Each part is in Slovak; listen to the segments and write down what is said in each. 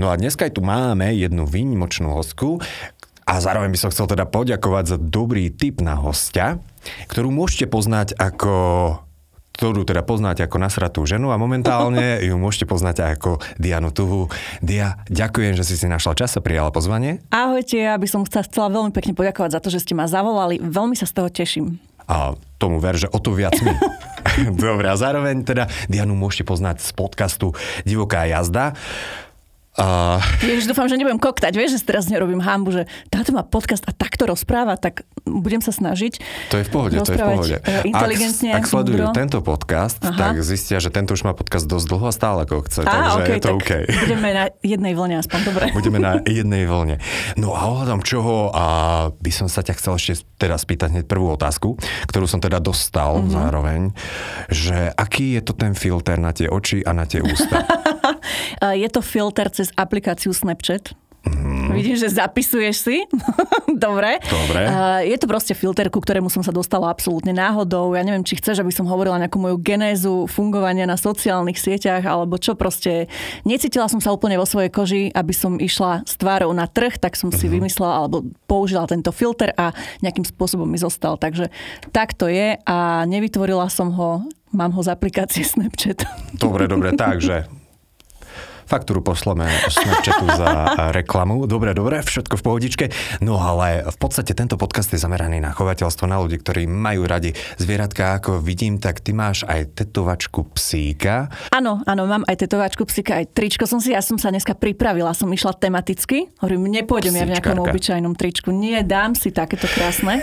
No a dneska aj tu máme jednu výnimočnú hostku a zároveň by som chcel teda poďakovať za dobrý tip na hostia, ktorú môžete poznať ako ktorú teda poznáte ako nasratú ženu a momentálne ju môžete poznať ako Dianu Tuhu. Dia, ďakujem, že si si našla čas a prijala pozvanie. Ahojte, ja by som sa chcela veľmi pekne poďakovať za to, že ste ma zavolali. Veľmi sa z toho teším. A tomu ver, že o to viac my. Dobre, a zároveň teda Dianu môžete poznať z podcastu Divoká jazda. Uh... Ježiš, dúfam, že nebudem koktať, vieš, že teraz nerobím hambu, že táto má podcast a takto rozpráva, tak budem sa snažiť. To je v pohode, to je v pohode. Eh, inteligentne, ak, ak sledujú múdro. tento podcast, Aha. tak zistia, že tento už má podcast dosť dlho a stále ako chce, Á, takže okay, je to OK. Budeme na jednej vlne aspoň, dobre. Budeme na jednej vlne. No a ohľadom čoho, a by som sa ťa chcel ešte teda spýtať hneď prvú otázku, ktorú som teda dostal mm-hmm. zároveň, že aký je to ten filter na tie oči a na tie ústa? je to filter cez aplikáciu Snapchat. Mm. Vidím, že zapisuješ si. Dobre. Dobre. Uh, je to proste filter, ku ktorému som sa dostala absolútne náhodou. Ja neviem, či chceš, aby som hovorila nejakú moju genézu fungovania na sociálnych sieťach, alebo čo proste. Necítila som sa úplne vo svojej koži, aby som išla s tvárou na trh, tak som si mm-hmm. vymyslela alebo použila tento filter a nejakým spôsobom mi zostal. Takže tak to je a nevytvorila som ho Mám ho z aplikácie Snapchat. Dobre, dobre, takže faktúru posleme Snapchatu za reklamu. Dobre, dobre, všetko v pohodičke. No ale v podstate tento podcast je zameraný na chovateľstvo, na ľudí, ktorí majú radi zvieratka. Ako vidím, tak ty máš aj tetovačku psíka. Áno, áno, mám aj tetovačku psíka, aj tričko som si, ja som sa dneska pripravila, som išla tematicky. Hovorím, nepôjdem ja v nejakom obyčajnom tričku. Nie, dám si takéto krásne.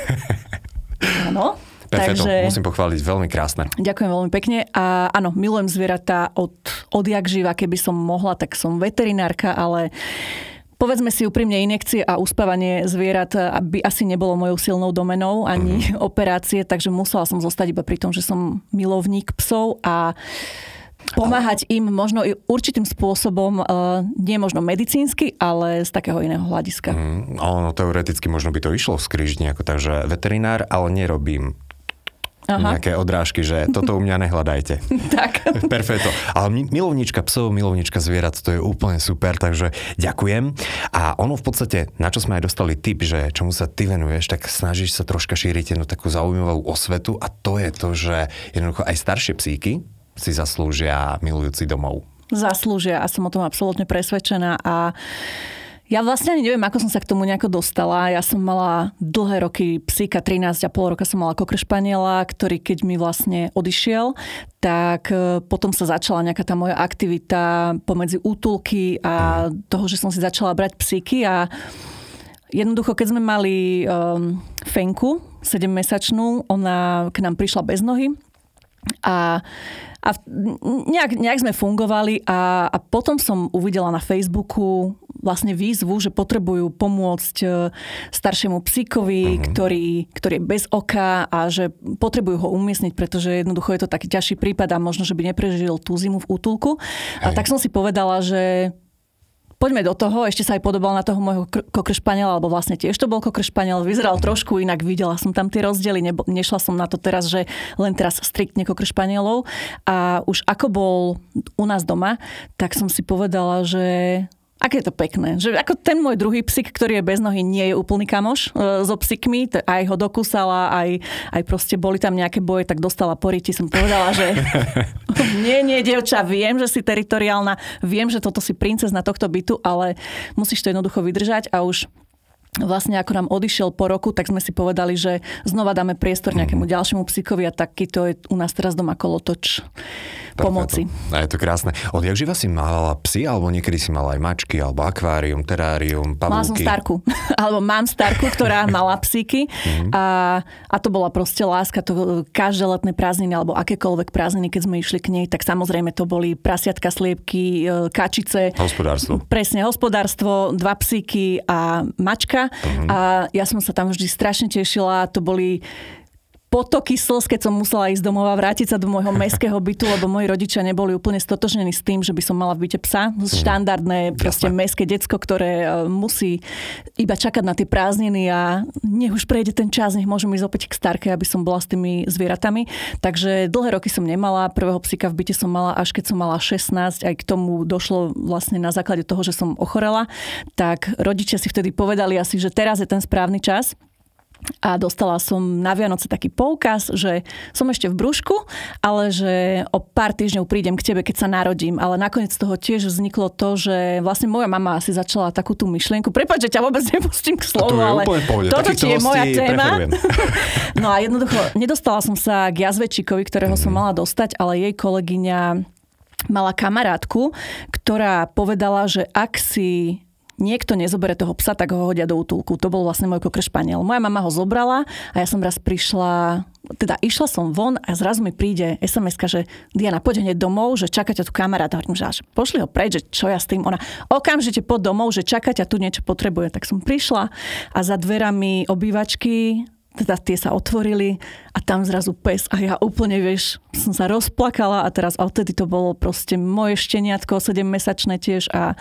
Áno. Perfetto, Takže, musím pochváliť, veľmi krásne. Ďakujem veľmi pekne a áno, milujem zvieratá od, odjak živa, keby som mohla, tak som veterinárka, ale Povedzme si úprimne, injekcie a uspávanie zvierat by asi nebolo mojou silnou domenou, ani mm-hmm. operácie, takže musela som zostať iba pri tom, že som milovník psov a pomáhať im možno i určitým spôsobom, nie možno medicínsky, ale z takého iného hľadiska. Mm, ono teoreticky možno by to išlo v skrižni, ako takže veterinár, ale nerobím Aha. nejaké odrážky, že toto u mňa nehľadajte. tak. Perfeto. Ale milovnička psov, milovnička zvierat, to je úplne super, takže ďakujem. A ono v podstate, na čo sme aj dostali tip, že čomu sa ty venuješ, tak snažíš sa troška šíriť jednu takú zaujímavú osvetu a to je to, že jednoducho aj staršie psíky si zaslúžia milujúci domov. Zaslúžia a som o tom absolútne presvedčená a ja vlastne ani neviem, ako som sa k tomu nejako dostala. Ja som mala dlhé roky psíka, 13 a pol roka som mala kokršpaniela, ktorý keď mi vlastne odišiel, tak e, potom sa začala nejaká tá moja aktivita pomedzi útulky a toho, že som si začala brať psíky a Jednoducho, keď sme mali um, Fenku, 7-mesačnú, ona k nám prišla bez nohy a a nejak, nejak sme fungovali a, a potom som uvidela na Facebooku vlastne výzvu, že potrebujú pomôcť e, staršiemu psíkovi, uh-huh. ktorý, ktorý je bez oka a že potrebujú ho umiestniť, pretože jednoducho je to taký ťažší prípad a možno, že by neprežil tú zimu v útulku. Hej. A tak som si povedala, že poďme do toho, ešte sa aj podobal na toho môjho kokršpaniela, alebo vlastne tiež to bol kokršpaniel, vyzeral trošku inak, videla som tam tie rozdiely, nebo, nešla som na to teraz, že len teraz striktne kokršpanielov a už ako bol u nás doma, tak som si povedala, že Aké je to pekné, že ako ten môj druhý psík, ktorý je bez nohy, nie je úplný kamoš e, so psíkmi, aj ho dokúsala, aj, aj proste boli tam nejaké boje, tak dostala poriti, som povedala, že nie, nie, dievča, viem, že si teritoriálna, viem, že toto si princezna tohto bytu, ale musíš to jednoducho vydržať a už vlastne ako nám odišiel po roku, tak sme si povedali, že znova dáme priestor nejakému mhm. ďalšiemu psíkovi a takýto je u nás teraz doma kolotoč pomoci. A je to krásne. Odjak živa si mala psy, alebo niekedy si mala aj mačky, alebo akvárium, terárium, pavúky? Mala som starku, alebo mám starku, ktorá mala psíky Mhm. a, a to bola proste láska. To, každé letné prázdniny, alebo akékoľvek prázdniny, keď sme išli k nej, tak samozrejme to boli prasiatka, sliepky, e, kačice. Hospodárstvo. Presne, hospodárstvo, dva psíky a mačka. Mhm. A ja som sa tam vždy strašne tešila. To boli potoky slz, keď som musela ísť domova, vrátiť sa do môjho mestského bytu, lebo moji rodičia neboli úplne stotožnení s tým, že by som mala v byte psa. Štandardné proste mestské decko, ktoré e, musí iba čakať na tie prázdniny a nech už prejde ten čas, nech môžem ísť opäť k starke, aby som bola s tými zvieratami. Takže dlhé roky som nemala, prvého psíka v byte som mala až keď som mala 16, aj k tomu došlo vlastne na základe toho, že som ochorela, tak rodičia si vtedy povedali asi, že teraz je ten správny čas a dostala som na Vianoce taký poukaz, že som ešte v brúšku, ale že o pár týždňov prídem k tebe, keď sa narodím. Ale nakoniec z toho tiež vzniklo to, že vlastne moja mama asi začala takú tú myšlienku. Prepač, že ťa vôbec nepustím k slovu, to ale toto ti je moja téma. no a jednoducho, nedostala som sa k jazvečíkovi, ktorého som mala dostať, ale jej kolegyňa mala kamarátku, ktorá povedala, že ak si niekto nezobere toho psa, tak ho hodia do útulku. To bol vlastne môj kokr španiel. Moja mama ho zobrala a ja som raz prišla, teda išla som von a zrazu mi príde sms že Diana, poď hneď domov, že čaká ťa tu kamarát. Hovorím, že až pošli ho preč, že čo ja s tým. Ona okamžite poď domov, že čaká ťa tu niečo potrebuje. Tak som prišla a za dverami obývačky teda tie sa otvorili a tam zrazu pes a ja úplne, vieš, som sa rozplakala a teraz a odtedy to bolo proste moje šteniatko, 7-mesačné tiež a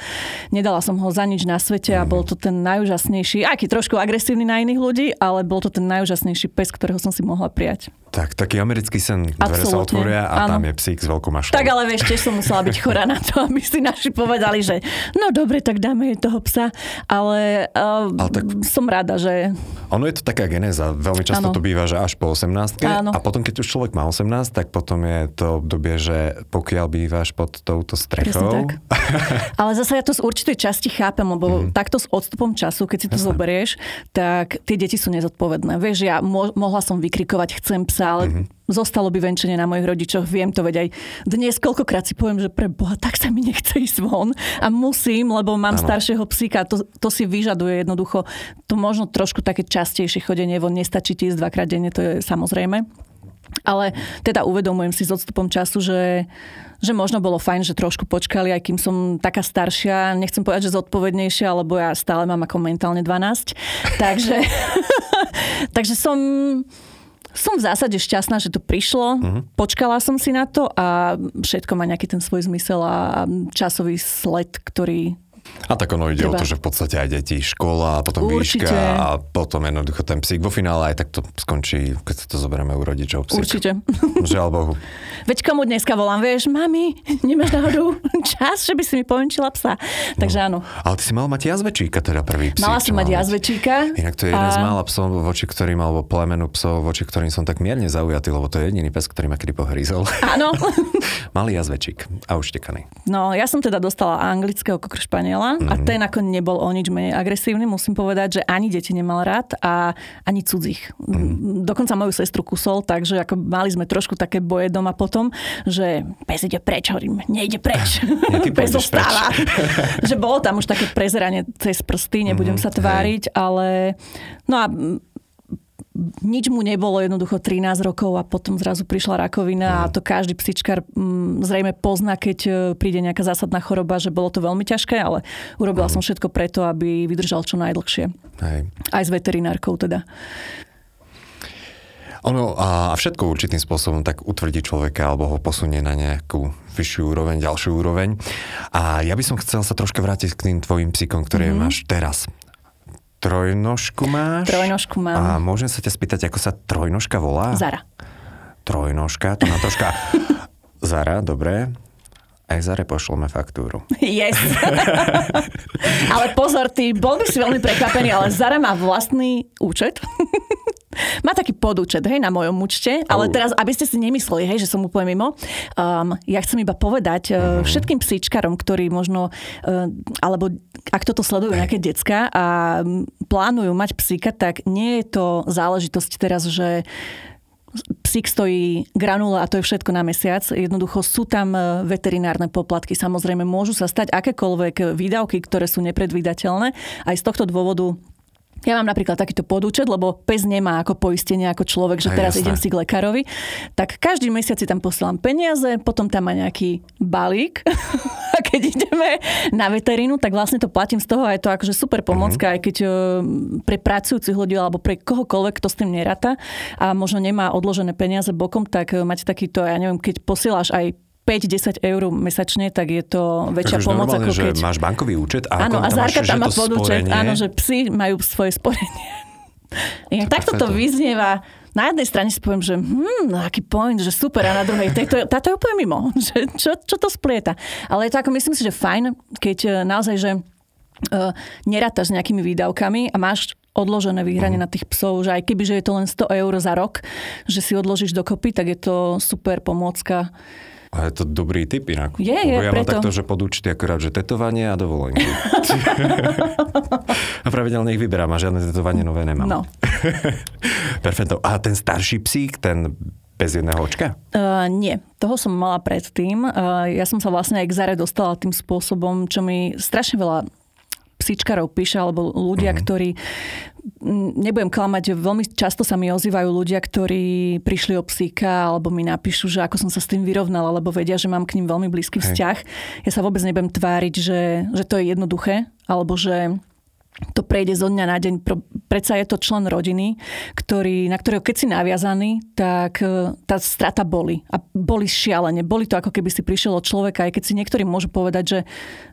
nedala som ho za nič na svete a bol to ten najúžasnejší, aký trošku agresívny na iných ľudí, ale bol to ten najúžasnejší pes, ktorého som si mohla prijať. Tak, taký americký sen, dvere sa otvoria a áno. tam je psík s veľkou mašľou. Tak ale vieš, tiež som musela byť chorá na to, aby si naši povedali, že no dobre, tak dáme jej toho psa, ale, uh, Ale tak- som rada, že Ono je to taká genéza. Veľmi často Áno. to býva, že až po 18 Áno. a potom, keď už človek má 18, tak potom je to obdobie, že pokiaľ bývaš pod touto strechou, Presne tak. Ale zase ja to z určitej časti chápem, lebo mm. takto s odstupom času, keď si to zoberieš, tak tie deti sú nezodpovedné. Vieš, ja mo- mohla som vykrikovať, chcem psa, ale mm-hmm. Zostalo by venčenie na mojich rodičoch, viem to, veď aj dnes koľkokrát si poviem, že pre Boha, tak sa mi nechce ísť von a musím, lebo mám Áno. staršieho psíka, to, to si vyžaduje jednoducho, to možno trošku také častejšie chodenie von, nestačí ti ísť dvakrát denne, to je samozrejme. Ale teda uvedomujem si s odstupom času, že, že možno bolo fajn, že trošku počkali, aj kým som taká staršia. Nechcem povedať, že zodpovednejšia, lebo ja stále mám ako mentálne 12. Takže, takže som, som v zásade šťastná, že to prišlo. Uh-huh. Počkala som si na to a všetko má nejaký ten svoj zmysel a časový sled, ktorý A tak ono ide o Treba. to, že v podstate aj deti, škola, potom Určite. výška a potom jednoducho ten psík vo finále aj tak to skončí, keď sa to zoberieme u rodičov. Psík. určite. Žiaľ Bohu. Veď komu dneska volám, vieš, mami, nemáš náhodou čas, že by si mi povenčila psa. Takže áno. Ale ty si mal mať jazvečíka, teda prvý psík. Mala som mať jazvečíka. Inak to je jeden a- z mála psov, voči ktorým, alebo plemenu psov, voči ktorým som tak mierne zaujatý, lebo to je jediný pes, ktorý ma kedy pohrízol. Áno. Malý jazvečík a uštekaný. No, ja som teda dostala anglického kokr španiela a ten ako nebol o nič menej agresívny. Musím povedať, že ani deti nemal rád a ani cudzích. Dokonca moju sestru kusol, takže ako mali sme trošku také boje doma potom, že pes ide preč, hovorím, nejde preč. Pes zostáva. že bolo tam už také prezeranie cez prsty, nebudem Mhm, sa tváriť, ale no a nič mu nebolo, jednoducho 13 rokov a potom zrazu prišla rakovina a to každý psičkár mm, zrejme pozná, keď e, príde nejaká zásadná choroba, že bolo to veľmi ťažké, ale urobila som všetko preto, aby vydržal čo najdlhšie. Hej. Aj s veterinárkou teda. Ono a všetko určitým spôsobom tak utvrdí človeka alebo ho posunie na nejakú vyššiu úroveň, ďalšiu úroveň. A ja by som chcel sa troška vrátiť k tým tvojim psíkom, ktoré mm-hmm. máš teraz. Trojnožku máš? Trojnožku mám. A môžem sa ťa spýtať, ako sa trojnožka volá? Zara. Trojnožka, to má troška... Zara, dobre. Aj Zare pošleme faktúru. Yes. ale pozor, ty bol by si veľmi prekvapený, ale Zara má vlastný účet. má taký podúčet, hej, na mojom účte, ale teraz, aby ste si nemysleli, hej, že som úplne mimo, um, ja chcem iba povedať uh, všetkým psíčkarom, ktorí možno, uh, alebo ak toto sledujú nejaké decka a plánujú mať psíka, tak nie je to záležitosť teraz, že psík stojí granula a to je všetko na mesiac. Jednoducho sú tam e, veterinárne poplatky. Samozrejme môžu sa stať akékoľvek výdavky, ktoré sú nepredvídateľné. Aj z tohto dôvodu ja mám napríklad takýto podúčet, lebo pes nemá ako poistenie ako človek, že teraz idem si k lekárovi. Tak každý mesiac si tam posielam peniaze, potom tam má nejaký balík a keď ideme na veterínu, tak vlastne to platím z toho a je to akože super pomocka, uh-huh. aj keď pre pracujúcich ľudí alebo pre kohokoľvek, kto s tým nerata a možno nemá odložené peniaze bokom, tak mať takýto, ja neviem, keď posieláš aj 5-10 eur mesačne, tak je to väčšia tak pomoc normálne, ako keď... že máš bankový účet a áno, a Zárka tam má podúčet, áno, že psi majú svoje sporenie. Ja, takto to vyznieva. Na jednej strane si poviem, že hm, aký point, že super, a na druhej, táto, táto je úplne mimo, že čo, čo to splieta. Ale je to ako, myslím si, že fajn, keď e, naozaj, že uh, nerátaš s nejakými výdavkami a máš odložené vyhranie mm. na tých psov, že aj keby, že je to len 100 eur za rok, že si odložíš dokopy, tak je to super pomôcka a je to dobrý typ inak. Je, je, ja preto. mám takto, že podúčty akorát, že tetovanie a dovolenky. a pravidelne ich vyberám a žiadne tetovanie nové nemám. No. Perfetto. A ten starší psík, ten bez jedného očka? Uh, nie, toho som mala predtým. Uh, ja som sa vlastne aj k Zare dostala tým spôsobom, čo mi strašne veľa psíčkarov píše, alebo ľudia, uh-huh. ktorí nebudem klamať, veľmi často sa mi ozývajú ľudia, ktorí prišli o psíka alebo mi napíšu, že ako som sa s tým vyrovnala, lebo vedia, že mám k ním veľmi blízky vzťah. Ja sa vôbec nebudem tváriť, že, že to je jednoduché, alebo že to prejde zo dňa na deň. Predsa je to člen rodiny, ktorý, na ktorého keď si naviazaný, tak e, tá strata boli. A boli šialene. Boli to ako keby si prišiel od človeka, aj keď si niektorí môžu povedať, že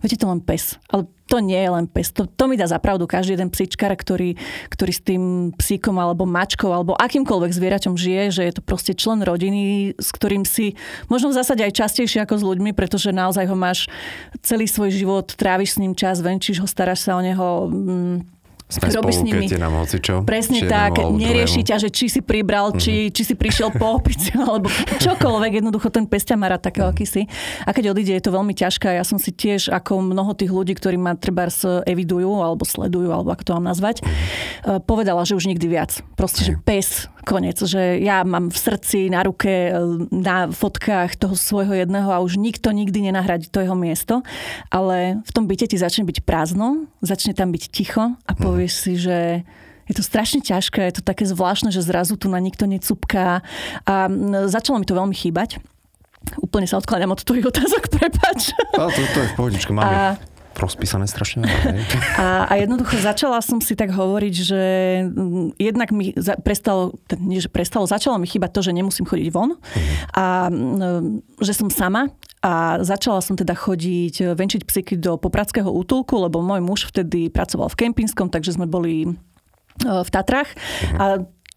viete to len pes. Ale to nie je len pes. To, to mi dá zapravdu každý jeden psíčkar, ktorý, ktorý s tým psíkom alebo mačkou alebo akýmkoľvek zvieraťom žije, že je to proste člen rodiny, s ktorým si možno v zásade aj častejšie ako s ľuďmi, pretože naozaj ho máš celý svoj život, tráviš s ním čas, venčíš ho, staráš sa o neho, mm, sme Robíš spolu, s nimi. nám hocičo. Presne tak, nerieši ťa, že či si pribral, či, mm-hmm. či si prišiel po opici, alebo čokoľvek, jednoducho ten pes ťa má rád takého, aký si. A keď odíde, je to veľmi ťažké. Ja som si tiež, ako mnoho tých ľudí, ktorí ma treba evidujú, alebo sledujú, alebo ako to mám nazvať, mm-hmm. povedala, že už nikdy viac. Proste, že pes, konec. Že ja mám v srdci, na ruke, e, na fotkách toho svojho jedného a už nikto nikdy nenahradí to jeho miesto. Ale v tom byte ti začne byť prázdno, začne tam byť ticho a povie, povieš si, že je to strašne ťažké, je to také zvláštne, že zrazu tu na nikto necupká a začalo mi to veľmi chýbať. Úplne sa odkladám od tvojich otázok, prepač. A to, to je v pohodičke, máme a, rozpísané strašne A, a jednoducho začala som si tak hovoriť, že jednak mi za, prestalo, nie že prestalo, začalo mi chýbať to, že nemusím chodiť von uh-huh. a že som sama a začala som teda chodiť, e, venčiť psyky do popradského útulku, lebo môj muž vtedy pracoval v Kempinskom, takže sme boli e, v Tatrach. Uh-huh. A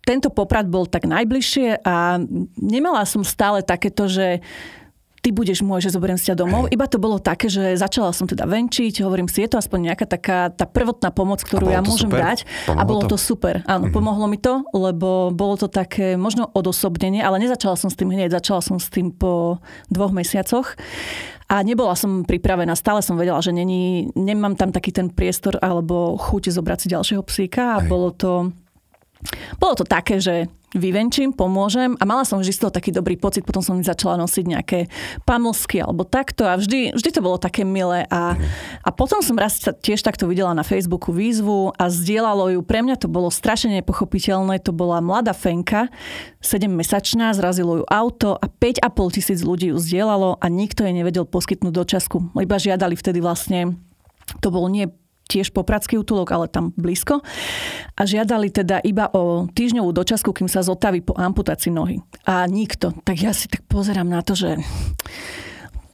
tento poprad bol tak najbližšie a nemala som stále takéto, že ty budeš môj, že zoberiem si ťa domov. Iba to bolo také, že začala som teda venčiť, hovorím si, je to aspoň nejaká taká tá prvotná pomoc, ktorú ja môžem super? dať. Pomohlo a bolo to, to super. Áno, mm-hmm. pomohlo mi to, lebo bolo to také možno odosobnenie, ale nezačala som s tým hneď, začala som s tým po dvoch mesiacoch. A nebola som pripravená, stále som vedela, že není, nemám tam taký ten priestor alebo chuť zobrať si ďalšieho psíka a Hej. bolo to bolo to také, že vyvenčím, pomôžem. A mala som vždy z toho taký dobrý pocit, potom som začala nosiť nejaké pamlsky alebo takto. A vždy, vždy to bolo také milé. A, a potom som raz tiež takto videla na Facebooku výzvu a zdieľalo ju, pre mňa to bolo strašne nepochopiteľné, to bola mladá Fenka, 7-mesačná, zrazilo ju auto a 5,5 tisíc ľudí ju zdieľalo a nikto jej nevedel poskytnúť dočasku, iba žiadali vtedy vlastne to bol nie tiež popradský útulok, ale tam blízko. A žiadali teda iba o týždňovú dočasku, kým sa zotaví po amputácii nohy. A nikto. Tak ja si tak pozerám na to, že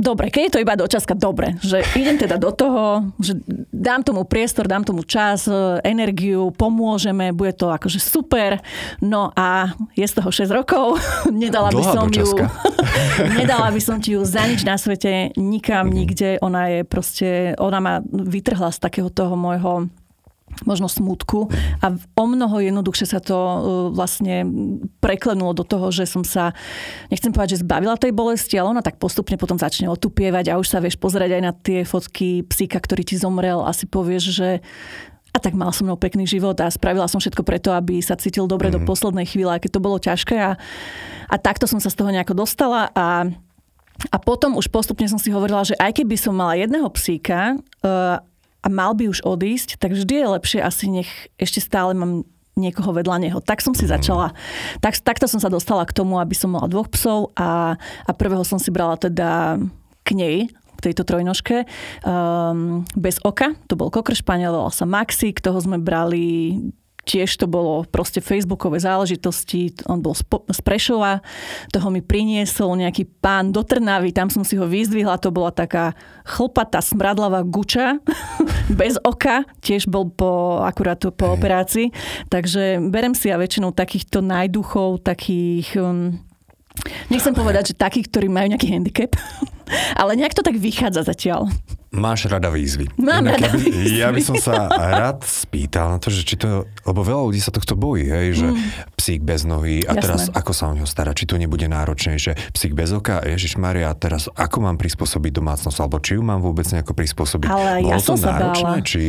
dobre, keď je to iba dočaska, dobre, že idem teda do toho, že dám tomu priestor, dám tomu čas, e, energiu, pomôžeme, bude to akože super. No a je z toho 6 rokov, nedala by som dočaska. ju, nedala by som ti ju za nič na svete, nikam, mm. nikde. Ona je proste, ona ma vytrhla z takého toho môjho možno smutku a o mnoho jednoduchšie sa to e, vlastne preklenulo do toho, že som sa, nechcem povedať, že zbavila tej bolesti, ale ona tak postupne potom začne otupievať a už sa vieš pozerať aj na tie fotky psíka, ktorý ti zomrel a si povieš, že a tak mal som mnou pekný život a spravila som všetko preto, aby sa cítil dobre mm. do poslednej chvíle, keď to bolo ťažké a, a takto som sa z toho nejako dostala a, a potom už postupne som si hovorila, že aj keby som mala jedného psíka uh, a mal by už odísť, tak vždy je lepšie asi nech ešte stále mám niekoho vedľa neho. Tak som si začala, tak, takto som sa dostala k tomu, aby som mala dvoch psov a, a prvého som si brala teda k nej, tejto trojnožke. Um, bez oka, to bol kokr španiel, volal sa Maxik, toho sme brali tiež to bolo proste facebookové záležitosti, on bol z Prešova, toho mi priniesol nejaký pán do Trnavy, tam som si ho vyzdvihla, to bola taká chlpatá smradlavá guča, bez oka, tiež bol po, akurát po operácii, takže berem si ja väčšinou takýchto najduchov, takých... Um, Nechcem povedať, že takí, ktorí majú nejaký handicap, ale nejak to tak vychádza zatiaľ. Máš rada výzvy. Mám Inak, rada ja, by, výzvy. ja by som sa rád spýtal na to, že či to, lebo veľa ľudí sa tohto bojí, hej, že mm. psík bez nohy a Jasné. teraz ako sa o neho stará, či to nebude náročné, že psík bez oka, Ježiš Maria, teraz ako mám prispôsobiť domácnosť, alebo či ju mám vôbec nejako prispôsobiť. Ale Bolo ja som to sa náročné, bála. či...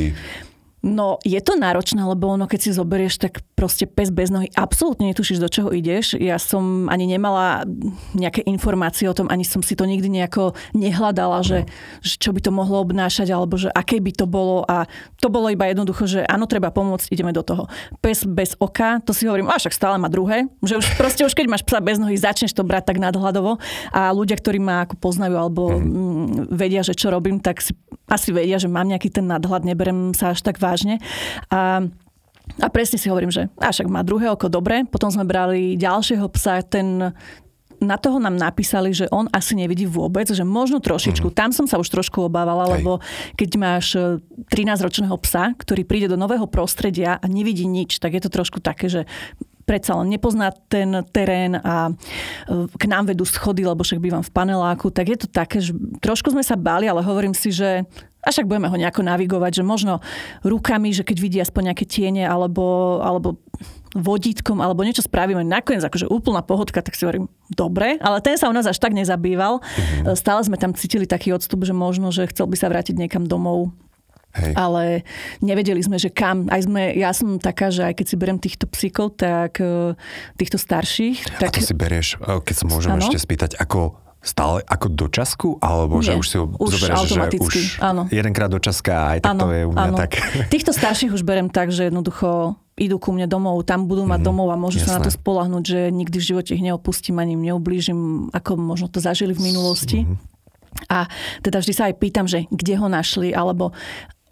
No, je to náročné, lebo ono, keď si zoberieš, tak proste pes bez nohy, absolútne netušíš, do čoho ideš. Ja som ani nemala nejaké informácie o tom, ani som si to nikdy nejako nehľadala, že, že čo by to mohlo obnášať, alebo že aké by to bolo. A to bolo iba jednoducho, že áno, treba pomôcť, ideme do toho. Pes bez oka, to si hovorím, a však stále má druhé. Že už proste už keď máš psa bez nohy, začneš to brať tak nadhľadovo. A ľudia, ktorí ma ako poznajú alebo mm. vedia, že čo robím, tak si asi vedia, že mám nejaký ten nadhľad, neberem sa až tak vážne vážne. A a presne si hovorím, že a však má druhé oko dobre. Potom sme brali ďalšieho psa, ten na toho nám napísali, že on asi nevidí vôbec, že možno trošičku. Mm. Tam som sa už trošku obávala, Hej. lebo keď máš 13-ročného e, psa, ktorý príde do nového prostredia a nevidí nič, tak je to trošku také, že predsa len nepozná ten terén a e, k nám vedú schody, lebo však bývam v paneláku, tak je to také, že trošku sme sa báli, ale hovorím si, že a však budeme ho nejako navigovať, že možno rukami, že keď vidí aspoň nejaké tiene alebo, alebo vodítkom alebo niečo spravíme. Nakoniec akože úplná pohodka, tak si hovorím, dobre, ale ten sa u nás až tak nezabýval. Mm-hmm. Stále sme tam cítili taký odstup, že možno, že chcel by sa vrátiť niekam domov. Hej. Ale nevedeli sme, že kam. Aj sme, ja som taká, že aj keď si berem týchto psíkov, tak e, týchto starších. Tak... A to si berieš, e, keď sa môžem ano? ešte spýtať, ako stále ako dočasku? Alebo Nie, že už si ho už zoberieš, že už áno. jedenkrát dočaska aj tak áno, to je u mňa áno. tak. Týchto starších už berem tak, že jednoducho idú ku mne domov, tam budú mať mm, domov a môžu jasné. sa na to spolahnúť, že nikdy v živote ich neopustím ani im neublížim, ako možno to zažili v minulosti. Mm. A teda vždy sa aj pýtam, že kde ho našli, alebo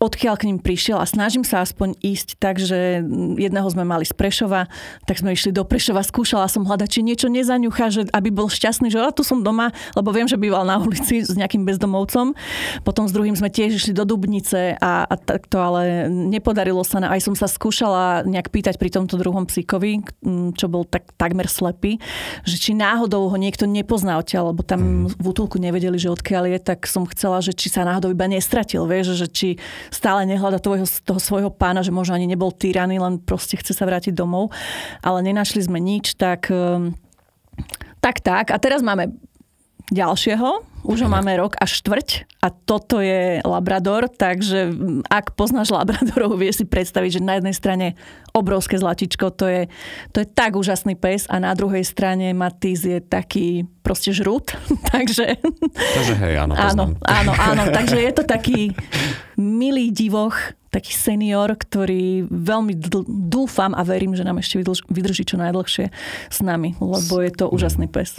odkiaľ k ním prišiel a snažím sa aspoň ísť tak, že jedného sme mali z Prešova, tak sme išli do Prešova, skúšala som hľadať, či niečo nezaňuchá, že aby bol šťastný, že tu som doma, lebo viem, že býval na ulici s nejakým bezdomovcom. Potom s druhým sme tiež išli do Dubnice a, a takto, ale nepodarilo sa. Aj som sa skúšala nejak pýtať pri tomto druhom psíkovi, čo bol tak, takmer slepý, že či náhodou ho niekto nepozná odtiaľ, lebo tam mhm. v útulku nevedeli, že odkiaľ je, tak som chcela, že či sa náhodou iba nestratil, vieš, že či stále nehľada toho, toho svojho pána, že možno ani nebol tyraný, len proste chce sa vrátiť domov. Ale nenašli sme nič, tak ehm, tak, tak. A teraz máme ďalšieho, už ho máme rok a štvrť a toto je Labrador, takže ak poznáš Labradorov, vieš si predstaviť, že na jednej strane obrovské zlatičko, to je, to je tak úžasný pes a na druhej strane Matiz je taký proste žrút, takže... Takže hej, áno, áno, áno, áno, takže je to taký milý divoch, taký senior, ktorý veľmi dl- dúfam a verím, že nám ešte vydrž- vydrží čo najdlhšie s nami, lebo je to úžasný pes.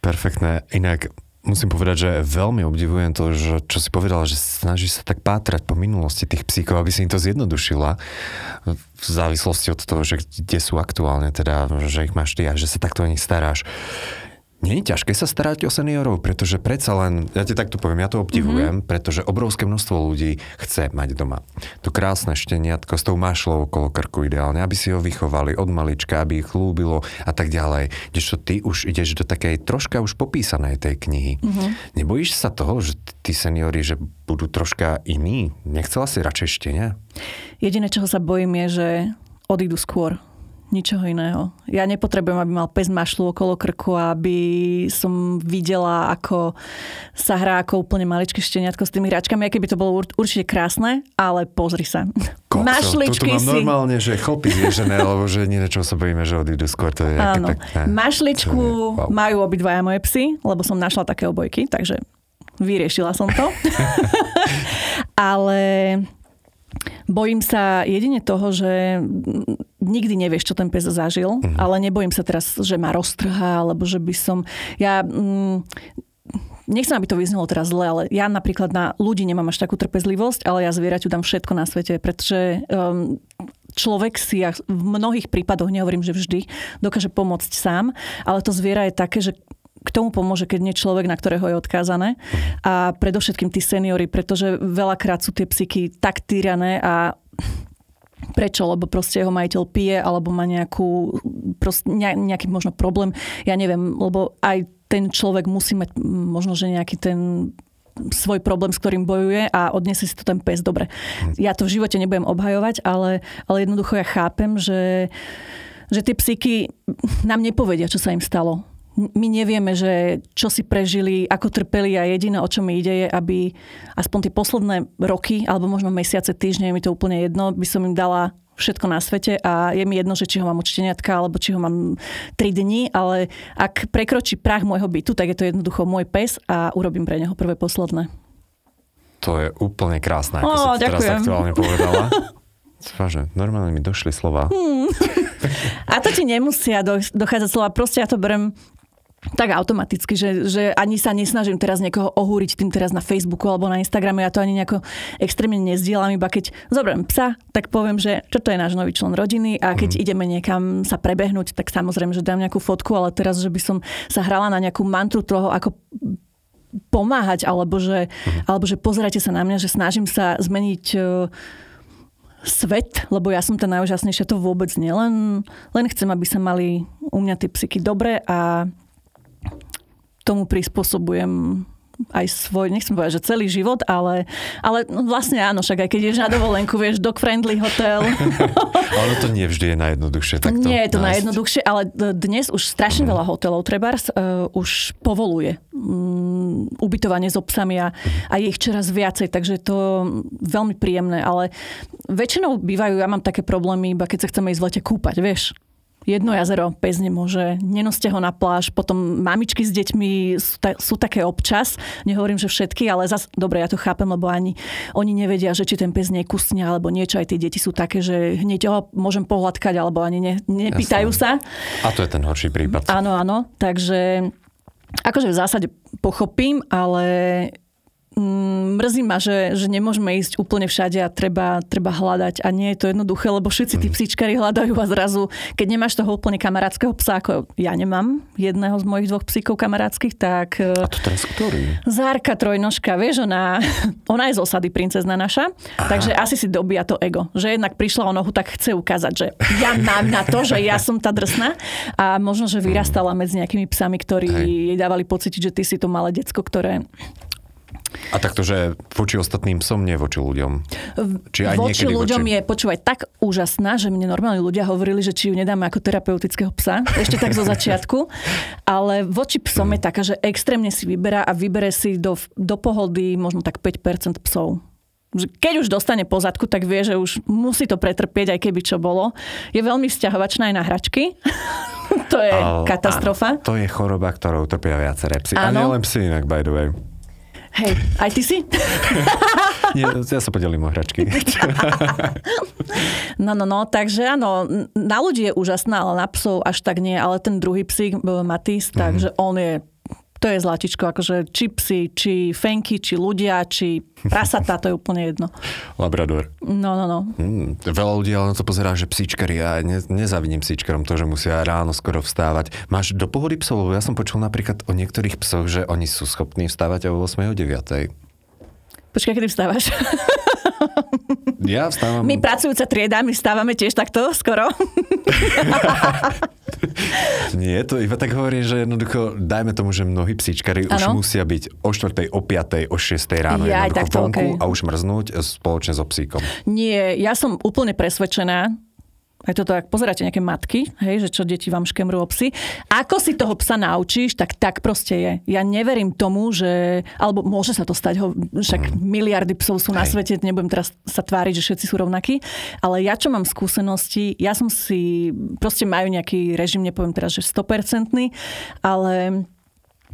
Perfektné. Inak musím povedať, že veľmi obdivujem to, že, čo si povedala, že snaží sa tak pátrať po minulosti tých psíkov, aby si im to zjednodušila v závislosti od toho, že kde sú aktuálne, teda, že ich máš ty a že sa takto o nich staráš. Nie je ťažké sa starať o seniorov, pretože predsa len, ja ti takto poviem, ja to obdivujem, mm-hmm. pretože obrovské množstvo ľudí chce mať doma. To krásne šteniatko s tou mášľou okolo krku ideálne, aby si ho vychovali od malička, aby ich lúbilo a tak ďalej. Kdežto ty už ideš do takej troška už popísanej tej knihy. Mm-hmm. Nebojíš sa toho, že tí seniori, že budú troška iní? Nechcela si radšej štenia? Jediné, čoho sa bojím je, že odídu skôr ničoho iného. Ja nepotrebujem, aby mal pes mašlu okolo krku, aby som videla, ako sa hrá ako úplne maličké šteniatko s tými hračkami, aké by to bolo určite krásne, ale pozri sa. Kokso, Mašličky mám si- normálne, že chlpy zježené, lebo že nie na čo sa bojíme, že odídu skôr. To je Áno. pekné. Mašličku To je- wow. majú obidvaja moje psy, lebo som našla také obojky, takže vyriešila som to. Ale bojím sa jedine toho, že nikdy nevieš, čo ten pes zažil, Mhm. ale nebojím sa teraz, že ma roztrhá, alebo že by som... Ja... Mm, Nechcem, aby to vyznelo teraz zle, ale ja napríklad na ľudí nemám až takú trpezlivosť, ale ja zvieraťu dám všetko na svete, pretože um, človek si, ja v mnohých prípadoch, nehovorím, že vždy, dokáže pomôcť sám, ale to zviera je také, že k tomu pomôže, keď nie človek, na ktorého je odkázané. A predovšetkým tí seniory, pretože veľakrát sú tie psyky tak týrané a Prečo? Lebo proste jeho majiteľ pije alebo má nejakú, proste ne- nejaký možno problém. Ja neviem, lebo aj ten človek musí mať možno, že nejaký ten svoj problém, s ktorým bojuje a odniesie si to ten pes. Dobre, ja to v živote nebudem obhajovať, ale, ale jednoducho ja chápem, že, že tie psyky nám nepovedia, čo sa im stalo. My nevieme, že čo si prežili, ako trpeli a jediné, o čo mi ide, je, aby aspoň tie posledné roky, alebo možno mesiace, týždne, je mi to úplne jedno, by som im dala všetko na svete a je mi jedno, že či ho mám od šteniatka, alebo či ho mám 3 dní, ale ak prekročí prach môjho bytu, tak je to jednoducho môj pes a urobím pre neho prvé posledné. To je úplne krásne, ako Ó, si to teraz aktuálne povedala. Vážne, normálne mi došli slova. A to ti nemusia do, dochádzať slova, proste ja to berem tak automaticky, že, že ani sa nesnažím teraz niekoho ohúriť tým teraz na Facebooku alebo na Instagrame, ja to ani nejako extrémne nezdielam, iba keď zoberiem psa, tak poviem, že toto je náš nový člen rodiny a keď mm. ideme niekam sa prebehnúť, tak samozrejme, že dám nejakú fotku, ale teraz, že by som sa hrala na nejakú mantru toho, ako pomáhať, alebo že, mm. alebo že pozerajte sa na mňa, že snažím sa zmeniť e, svet, lebo ja som tá najúžasnejšia, to vôbec nie. Len, len chcem, aby sa mali u mňa tie psyky dobre a tomu prispôsobujem aj svoj, nechcem povedať, že celý život, ale, ale no vlastne áno, však aj keď ideš na dovolenku, vieš, dog-friendly hotel. Ale to nie vždy je najjednoduchšie. Takto Nie je to nájsť. najjednoduchšie, ale dnes už strašne veľa hotelov trebárs uh, už povoluje um, ubytovanie so psami a, a je ich čoraz viacej, takže je to veľmi príjemné, ale väčšinou bývajú, ja mám také problémy, iba keď sa chceme ísť v lete kúpať, vieš. Jedno jazero, pes nemôže, nenoste ho na pláž, potom mamičky s deťmi sú, ta, sú také občas, nehovorím, že všetky, ale zas, dobre, ja to chápem, lebo ani oni nevedia, že či ten pes nekusne, alebo niečo, aj tie deti sú také, že hneď ho môžem pohľadkať, alebo ani ne, nepýtajú sa. A to je ten horší prípad. Áno, áno, takže akože v zásade pochopím, ale mrzí ma, že, že nemôžeme ísť úplne všade a treba, treba hľadať a nie je to jednoduché, lebo všetci tí psíčkari hľadajú a zrazu, keď nemáš toho úplne kamarátskeho psa, ako ja nemám jedného z mojich dvoch psíkov kamarátskych, tak e, A to teraz ktorý? Zárka trojnožka, vieš, ona, ona je z osady princezna naša, Aha. takže asi si dobíja to ego. Že jednak prišla o nohu, tak chce ukázať, že ja mám na to, že ja som tá drsná a možno, že vyrastala medzi nejakými psami, ktorí Hej. jej dávali pocítiť, že ty si to malé decko, ktoré A takto, že voči ostatným psom, nie voči ľuďom. Či aj voči ľuďom voči... je, počúvaj, tak úžasná, že mne normálni ľudia hovorili, že či ju nedáme ako terapeutického psa, ešte tak zo začiatku, ale voči psom je taká, že extrémne si vyberá a vybere si do, do pohody možno tak 5% psov. Keď už dostane pozadku, tak vie, že už musí to pretrpieť, aj keby čo bolo. Je veľmi vzťahovačná aj na hračky. to je Ale- katastrofa. áno, To je choroba, ktorou trpia viaceré psy. A Áno. nielen psy inak, by the way. Hej, aj ty si? Nie, ja sa podelím o hračky. No, no, no, takže áno, na ľudí je úžasná, ale na psov až tak nie, ale ten druhý psík, b- Matis, takže on je, to je zlatičko, akože či psi, či fenky, či ľudia, či prasatá, to je úplne jedno. Labrador. No, no, no. Hmm, veľa ľudí ale na to pozerá, že psíčkari, ja ne, nezavidím psíčkarom to, že musia ráno skoro vstávať. Máš do pohody psov? Lebo ja som počul napríklad o niektorých psoch, že oni sú schopní vstávať o 8. o 9. Počkaj, kedy vstávaš? Ja vstávam... My pracujúca trieda, my vstávame tiež takto skoro. Nie, to iba tak hovorí, že jednoducho, dajme tomu, že mnohí psíčkari už Áno. musia byť o 4., o 5., o 6. ráno Jaj, jednoducho takto, vonku okej. a už mrznúť spoločne so psíkom. Nie, ja som úplne presvedčená, aj toto, ak pozeráte nejaké matky, hej, že čo deti vám škemrú o psy, ako si toho psa naučíš, tak tak proste je. Ja neverím tomu, že, alebo môže sa to stať, ho, však mm. miliardy psov sú na hej. svete, nebudem teraz sa tváriť, že všetci sú rovnakí, ale ja čo mám skúsenosti, ja som si, proste majú nejaký režim, nepoviem teraz, že 100%, ale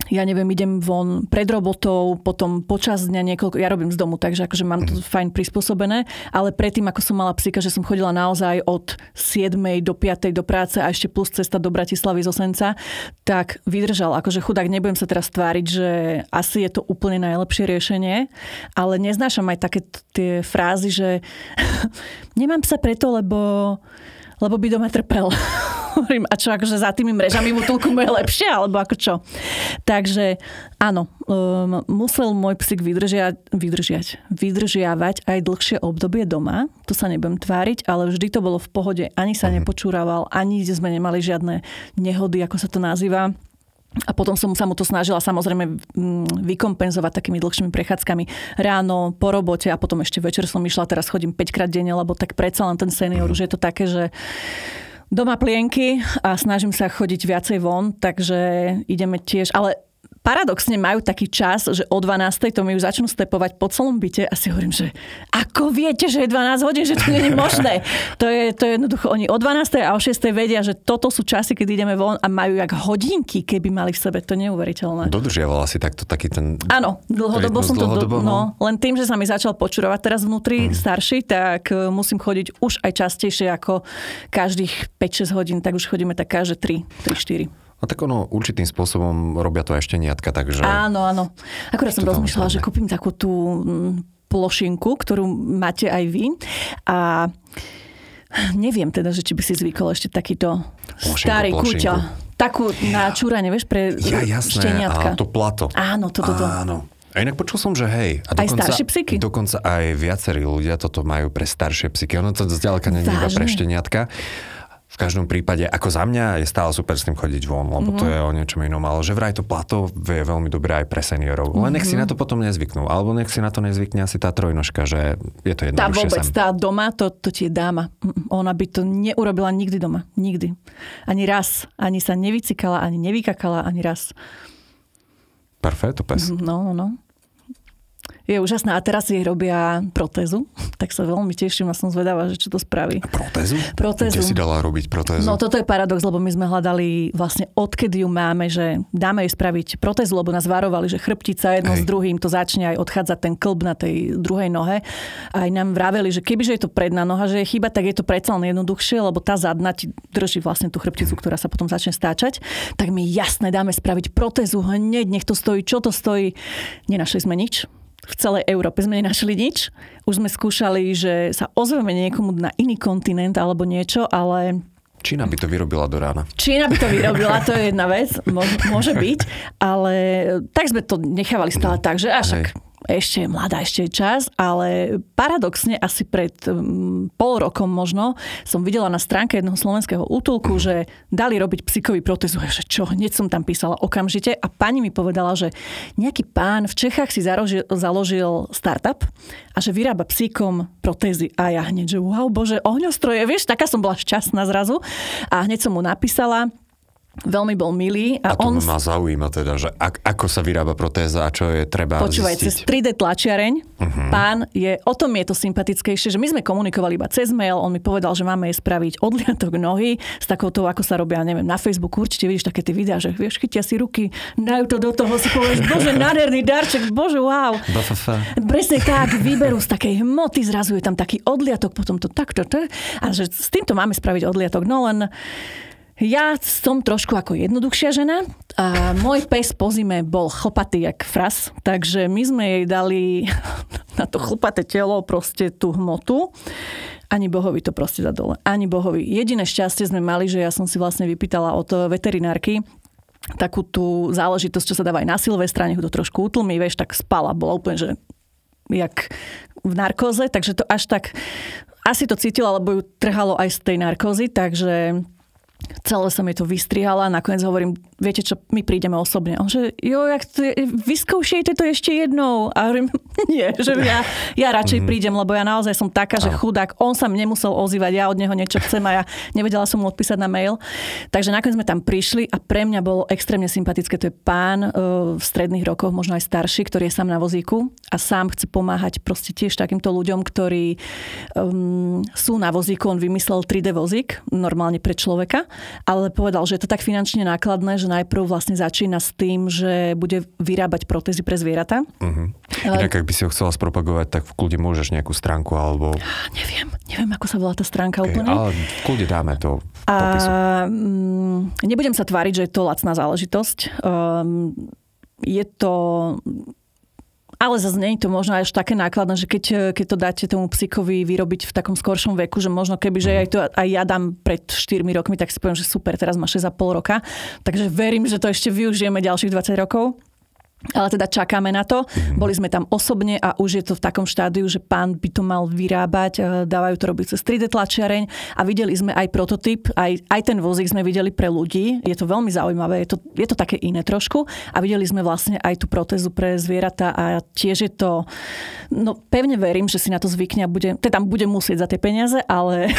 ja neviem, idem von pred robotou, potom počas dňa niekoľko, ja robím z domu, takže akože mám to mm. fajn prispôsobené, ale predtým, ako som mala psíka, že som chodila naozaj od 7. do 5. do práce a ešte plus cesta do Bratislavy z Osenca, tak vydržal. Akože chudák, nebudem sa teraz tváriť, že asi je to úplne najlepšie riešenie, ale neznášam aj také tie frázy, že nemám psa preto, lebo lebo by doma trpel. Hovorím, a čo, akože za tými mrežami mu tulku je lepšie, alebo ako čo? Takže áno, um, musel môj psík vydržiať, vydržiať, vydržiavať aj dlhšie obdobie doma. To sa nebudem tváriť, ale vždy to bolo v pohode. Ani sa mhm. nepočúraval, ani sme nemali žiadne nehody, ako sa to nazýva. A potom som sa mu to snažila samozrejme mm, vykompenzovať takými dlhšími prechádzkami. Ráno, po robote a potom ešte večer som išla, teraz chodím 5 krát denne, lebo tak predsa len ten senior už je to také, že doma plienky a snažím sa chodiť viacej von, takže ideme tiež, ale paradoxne majú taký čas, že o 12. to mi už začnú stepovať po celom byte a si hovorím, že ako viete, že je 12 hodín, že to nie je možné. To je, to je jednoducho, oni o 12. a o 6. vedia, že toto sú časy, keď ideme von a majú jak hodinky, keby mali v sebe. To je neuveriteľné. Dodržiavala si takto taký ten... Áno, dlhodobo som to... Dlhodobo, no, len tým, že sa mi začal počurovať teraz vnútri mm. starší, tak e, musím chodiť už aj častejšie ako každých 5-6 hodín, tak už chodíme tak každé 3, 3, 4. A tak ono určitým spôsobom robia to aj šteniatka, takže... Áno, áno. Akurát som rozmýšľala, že kúpim takú tú mm, plošinku, ktorú máte aj vy. A neviem teda, že či by si zvykol ešte takýto plošinku, starý kúťa. Takú na čúranie, vieš, pre ja, jasné, šteniatka. A to plato. Áno, toto. To, to. Áno. A inak počul som, že hej. A dokonca, aj staršie psyky? Dokonca aj viacerí ľudia toto majú pre staršie psyky. Ono to zďaleka nie iba pre šteniatka v každom prípade, ako za mňa, je stále super s tým chodiť von, lebo mm-hmm. to je o niečom inom, ale že vraj to plato je veľmi dobré aj pre seniorov. Len nech si mhm. na to potom nezvyknú, alebo nech si na to nezvykne asi tá trojnožka, že je to jednoduchšie. Tá vôbec, sem. tá doma, to, to ti je dáma. Ona by to neurobila nikdy doma. Nikdy. Ani raz. Ani sa nevycikala, ani nevykakala, ani raz. Perfetto, pes. No, no, no je úžasná a teraz jej robia protézu, tak sa veľmi teším a som zvedavá, že čo to spraví. Protézu? Protézu. Kde si dala robiť protézu? No toto je paradox, lebo my sme hľadali vlastne odkedy ju máme, že dáme jej spraviť protézu, lebo nás varovali, že chrbtica jedno Hej. s druhým to začne aj odchádzať ten klb na tej druhej nohe. A aj nám vraveli, že kebyže je to predná noha, že je chyba, tak je to predsa len jednoduchšie, lebo tá zadná ti drží vlastne tú chrbticu, mm. ktorá sa potom začne stáčať. Tak my jasne dáme spraviť protézu hneď, nech to stojí, čo to stojí. Nenašli sme nič v celej Európe sme nenašli nič. Už sme skúšali, že sa ozveme niekomu na iný kontinent alebo niečo, ale Čína by to vyrobila do rána. Čína by to vyrobila, to je jedna vec, môže, môže byť, ale tak sme to nechávali stále no, tak, že až ešte je mladá, ešte je čas, ale paradoxne asi pred um, pol rokom možno som videla na stránke jednoho slovenského útulku, mm. že dali robiť psíkový protezu. Že čo, hneď som tam písala okamžite a pani mi povedala, že nejaký pán v Čechách si založil, založil startup a že vyrába psíkom protézy. A ja hneď, že wow, bože, ohňostroje, vieš, taká som bola šťastná zrazu. A hneď som mu napísala, veľmi bol milý. A, a to on... ma zaujíma teda, že ak, ako sa vyrába protéza a čo je treba Počúvaj, zistiť. cez 3D tlačiareň uh-huh. pán je, o tom je to sympatickejšie, že my sme komunikovali iba cez mail, on mi povedal, že máme jej spraviť odliatok nohy s takouto, ako sa robia, neviem, na Facebooku určite vidíš také tie videá, že vieš, chytia si ruky, dajú to do toho, si povieš, bože, nádherný darček, bože, wow. Presne tak, vyberú z takej hmoty, zrazu je tam taký odliatok, potom to takto, a že s týmto máme spraviť odliatok, no len ja som trošku ako jednoduchšia žena a môj pes po zime bol chlpatý jak fras, takže my sme jej dali na to chlpaté telo proste tú hmotu. Ani bohovi to proste za dole. Ani bohovi. Jediné šťastie sme mali, že ja som si vlastne vypýtala od veterinárky, takú tú záležitosť, čo sa dáva aj na Silvestra, nech to trošku utlmi, vieš, tak spala. Bola úplne, že jak v narkóze, takže to až tak asi to cítila, lebo ju trhalo aj z tej narkózy, takže celé som jej to vystrihala. Nakoniec hovorím, viete čo, my prídeme osobne. On že, jo, jak to je, vyskúšejte to ešte jednou. A hovorím, nie, že ja, ja radšej mm-hmm. prídem, lebo ja naozaj som taká, že chudák, on sa nemusel ozývať, ja od neho niečo chcem a ja nevedela som mu odpísať na mail. Takže nakoniec sme tam prišli a pre mňa bolo extrémne sympatické. To je pán uh, v stredných rokoch, možno aj starší, ktorý je sám na vozíku a sám chce pomáhať proste tiež takýmto ľuďom, ktorí um, sú na vozíku. On vymyslel 3D vozík, normálne pre človeka, ale povedal, že je to tak finančne nákladné, že najprv vlastne začína s tým, že bude vyrábať protézy pre zvieratá. Uh-huh. Inak, ak by si ho chcela spropagovať, tak v kľude môžeš nejakú stránku alebo... Neviem, neviem, ako sa volá tá stránka okay, úplne. Ale v kľude dáme to popisu. A, mm, nebudem sa tváriť, že je to lacná záležitosť. Um, je to ale zase nie je to možno až také nákladné, že keď, keď to dáte tomu psíkovi vyrobiť v takom skoršom veku, že možno keby, že aj to aj ja dám pred 4 rokmi, tak si poviem, že super, teraz má 6,5 roka. Takže verím, že to ešte využijeme ďalších 20 rokov. Ale teda čakáme na to. Mhm. Boli sme tam osobne a už je to v takom štádiu, že pán by to mal vyrábať. E, dávajú to robiť cez 3D tlačiareň a videli sme aj prototyp, aj, aj ten vozík sme videli pre ľudí. Je to veľmi zaujímavé, je to, je to také iné trošku. A videli sme vlastne aj tú protézu pre zvieratá a tiež je to... No pevne verím, že si na to zvykne a bude, teda bude musieť za tie peniaze, ale...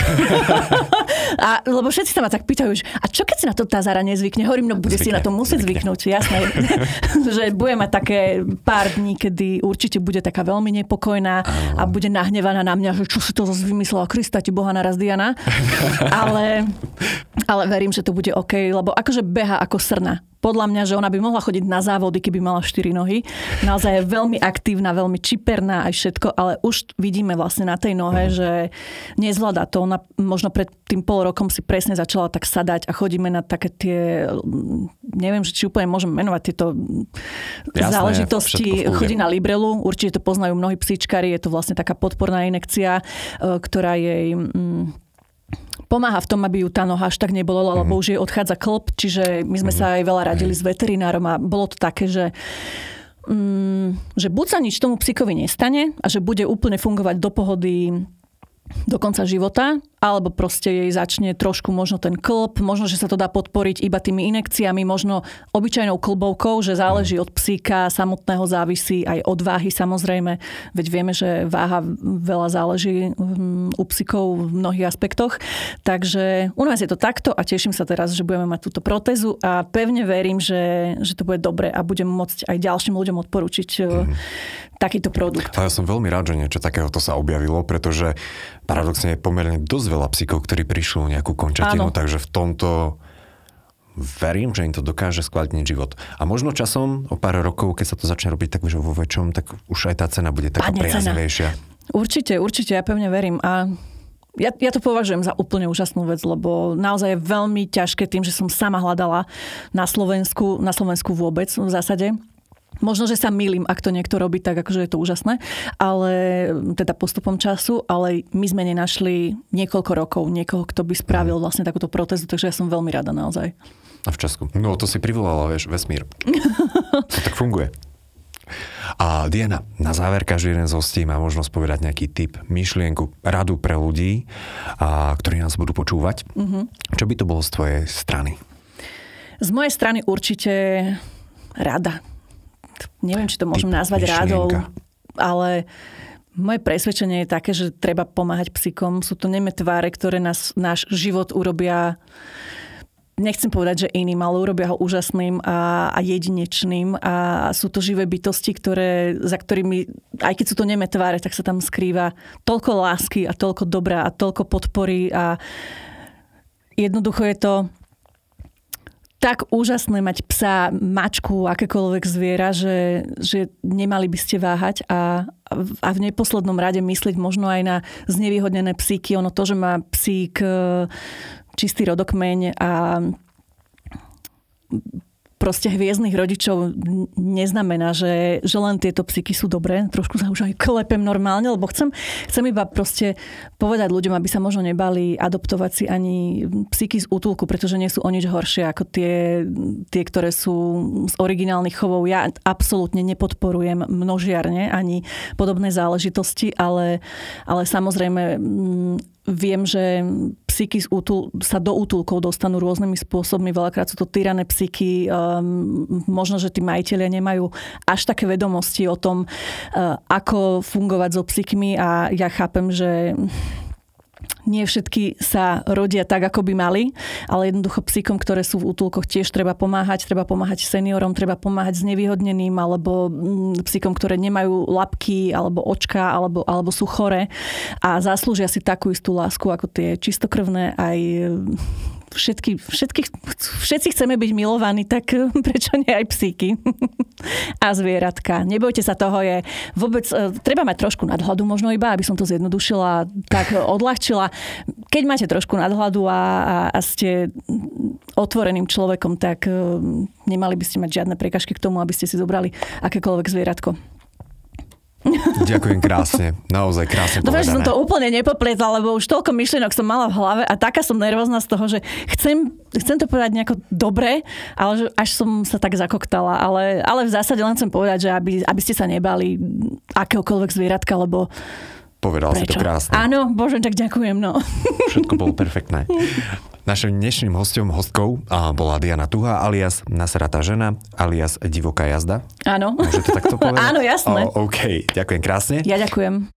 a, lebo všetci sa ma tak pýtajú, že, a čo keď si na to tá Zara nezvykne? Hovorím, no bude zvykne, si na to musieť zvyknúť, jasné. že bude mať také pár dní, kedy určite bude taká veľmi nepokojná a bude nahnevaná na mňa, že čo si to zase vymyslela, Krista ti boha naraz Diana. ale, ale verím, že to bude OK, lebo akože beha ako srna podľa mňa, že ona by mohla chodiť na závody, keby mala 4 nohy. Naozaj je veľmi aktívna, veľmi čiperná aj všetko, ale už vidíme vlastne na tej nohe, uh-huh. že nezvláda to. Ona možno pred tým pol rokom si presne začala tak sadať a chodíme na také tie, neviem, či úplne môžem menovať tieto Jasné, záležitosti. Chodí na Librelu, určite to poznajú mnohí psíčkari, je to vlastne taká podporná inekcia, e, ktorá jej mm, pomáha v tom, aby ju tá noha až tak nebolo, lebo mm-hmm. už jej odchádza klop, čiže my sme mm-hmm. sa aj veľa radili s veterinárom a bolo to také, že mm, že buď sa nič tomu psíkovi nestane a že bude úplne fungovať do pohody do konca života, alebo proste jej začne trošku možno ten klb, možno, že sa to dá podporiť iba tými inekciami, možno obyčajnou klbovkou, že záleží od psíka, samotného závisí aj od váhy samozrejme, veď vieme, že váha veľa záleží mm, u psíkov v mnohých aspektoch. Takže u nás je to takto a teším sa teraz, že budeme mať túto protézu a pevne verím, že, že to bude dobre a budem môcť aj ďalším ľuďom odporučiť mm. takýto produkt. A ja som veľmi rád, že niečo takéhoto sa objavilo, pretože paradoxne je pomerne dosť veľa psíkov, ktorí prišli o nejakú končatinu, Áno. takže v tomto verím, že im to dokáže skvalitniť život. A možno časom, o pár rokov, keď sa to začne robiť tak, že vo väčšom, tak už aj tá cena bude taká priaznivejšia. Určite, určite, ja pevne verím. A ja, ja to považujem za úplne úžasnú vec, lebo naozaj je veľmi ťažké tým, že som sama hľadala na Slovensku, na Slovensku vôbec v zásade Možno, že sa milím, ak to niekto robí tak, akože je to úžasné, ale teda postupom času, ale my sme nenašli niekoľko rokov niekoho, kto by spravil vlastne takúto protezu, takže ja som veľmi rada naozaj. A v Česku. No to si privolala, vieš, vesmír. to tak funguje. A Diana, na záver každý jeden z hostí má možnosť povedať nejaký tip, myšlienku, radu pre ľudí, a, ktorí nás budú počúvať. Mm-hmm. Čo by to bolo z tvojej strany? Z mojej strany určite rada neviem, či to môžem nazvať rádou, ale moje presvedčenie je také, že treba pomáhať psíkom. Sú to neme tváre, ktoré nás, náš život urobia nechcem povedať, že iným, ale urobia ho úžasným a, a jedinečným a sú to živé bytosti, ktoré, za ktorými, aj keď sú to neme tváre, tak sa tam skrýva toľko lásky a toľko dobrá a toľko podpory a jednoducho je to tak úžasné mať psa, mačku, akékoľvek zviera, že, že nemali by ste váhať a, a v neposlednom rade myslieť možno aj na znevýhodnené psíky. Ono to, že má psík e, čistý rodokmeň a proste hviezdnych rodičov neznamená, že, že len tieto psyky sú dobré. Trošku sa už aj klepem normálne, lebo chcem, chcem iba proste povedať ľuďom, aby sa možno nebali adoptovať si ani psyky z útulku, pretože nie sú o nič horšie ako tie, tie ktoré sú z originálnych chovov. Ja absolútne nepodporujem množiarne ani podobné záležitosti, ale, ale samozrejme viem, že psíky útul, sa do útulkov dostanú rôznymi spôsobmi. Veľakrát sú to tyrané psíky. Um, možno, že tí majiteľia nemajú až také vedomosti o tom, uh, ako fungovať so psíkmi a ja chápem, že nie všetky sa rodia tak, ako by mali, ale jednoducho psíkom, ktoré sú v útulkoch, tiež treba pomáhať. Treba pomáhať seniorom, treba pomáhať s nevyhodneným, alebo mm, psíkom, ktoré nemajú labky, alebo očka, alebo, alebo sú chore a zaslúžia si takú istú lásku, ako tie čistokrvné aj všetky, všetky, všetci chceme byť milovaní, tak prečo nie aj psíky a zvieratka. Nebojte sa toho, je vôbec, e, treba mať trošku nadhľadu možno iba, aby som to zjednodušila, tak odľahčila. Keď máte trošku nadhľadu a, a, a ste otvoreným človekom, tak nemali by ste mať žiadne prekažky k tomu, aby ste si zobrali akékoľvek zvieratko. Ďakujem krásne, naozaj krásne Dobre, že som to úplne nepoplietla, lebo už toľko myšlienok som mala v hlave a taká som nervózna z toho, že chcem, chcem to povedať nejako dobre, ale že až som sa tak zakoktala. Ale, ale v zásade len chcem povedať, že aby, aby ste sa nebali akéhokoľvek zvieratka, lebo Povedal Prečo? si to krásne. Áno, bože, tak ďakujem, no. Všetko bolo perfektné. Našim dnešným hostom, hostkou bola Diana Tuha, alias Nasratá žena, alias Divoká jazda. Áno. Môžete takto povedať? Áno, jasné. O, OK, ďakujem krásne. Ja ďakujem.